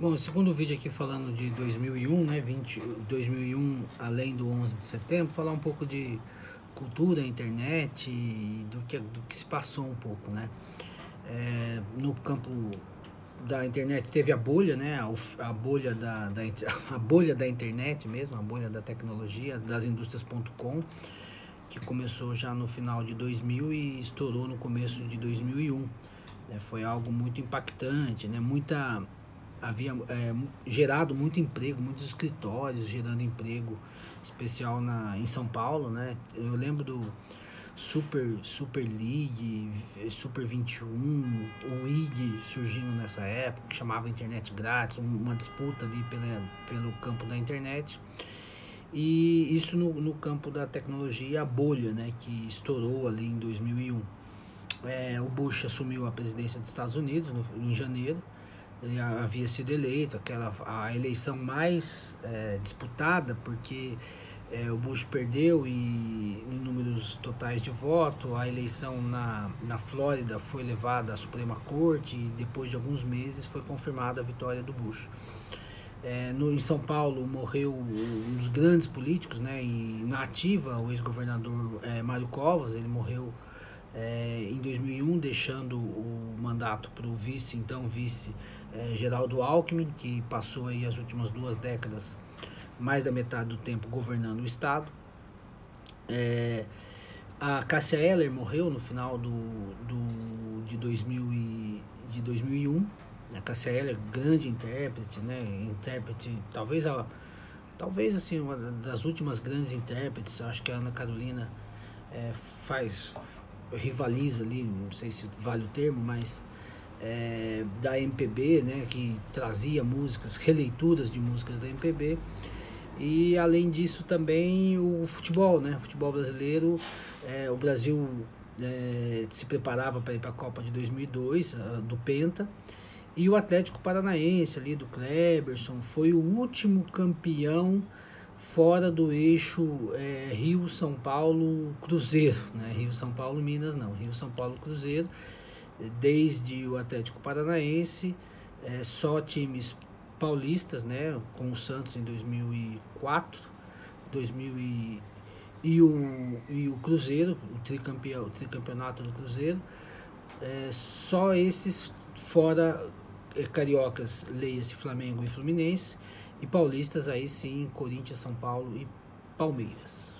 Bom, segundo vídeo aqui falando de 2001, né, 20, 2001 além do 11 de setembro, falar um pouco de cultura, internet do que, do que se passou um pouco, né. É, no campo da internet teve a bolha, né, a, a bolha da, da, a bolha da internet mesmo, a bolha da tecnologia, das indústrias.com, que começou já no final de 2000 e estourou no começo de 2001. Né, foi algo muito impactante, né, muita havia é, gerado muito emprego, muitos escritórios gerando emprego, especial na, em São Paulo, né? Eu lembro do Super, Super League, Super 21, o IG surgindo nessa época, que chamava internet grátis, uma disputa ali pela, pelo campo da internet. E isso no, no campo da tecnologia, a bolha, né, que estourou ali em 2001. É, o Bush assumiu a presidência dos Estados Unidos no, em janeiro, ele havia sido eleito, aquela a eleição mais é, disputada, porque é, o Bush perdeu e em números totais de voto, a eleição na, na Flórida foi levada à Suprema Corte e depois de alguns meses foi confirmada a vitória do Bush. É, no, em São Paulo morreu um dos grandes políticos, né, e na ativa o ex-governador é, Mário Covas, ele morreu é, em 2001, deixando o mandato para o vice, então vice é, Geraldo Alckmin, que passou aí as últimas duas décadas, mais da metade do tempo, governando o Estado. É, a Cássia Eller morreu no final do, do, de, 2000 e, de 2001. A Cássia Eller, grande intérprete, né? Intérprete, talvez a, talvez assim uma das últimas grandes intérpretes. Acho que a Ana Carolina é, faz rivaliza ali, não sei se vale o termo, mas é, da MPB, né, que trazia músicas, releituras de músicas da MPB. E além disso também o futebol, né? O futebol brasileiro, é, o Brasil é, se preparava para ir para a Copa de 2002, do Penta. E o Atlético Paranaense ali do Kleberson foi o último campeão fora do eixo é, Rio São Paulo Cruzeiro, né? Rio São Paulo Minas não, Rio São Paulo Cruzeiro. Desde o Atlético Paranaense, é, só times paulistas, né, com o Santos em 2004, 2000 e, o, e o Cruzeiro, o, tricampeão, o tricampeonato do Cruzeiro, é, só esses fora cariocas, leia-se Flamengo e Fluminense, e paulistas aí sim, Corinthians, São Paulo e Palmeiras.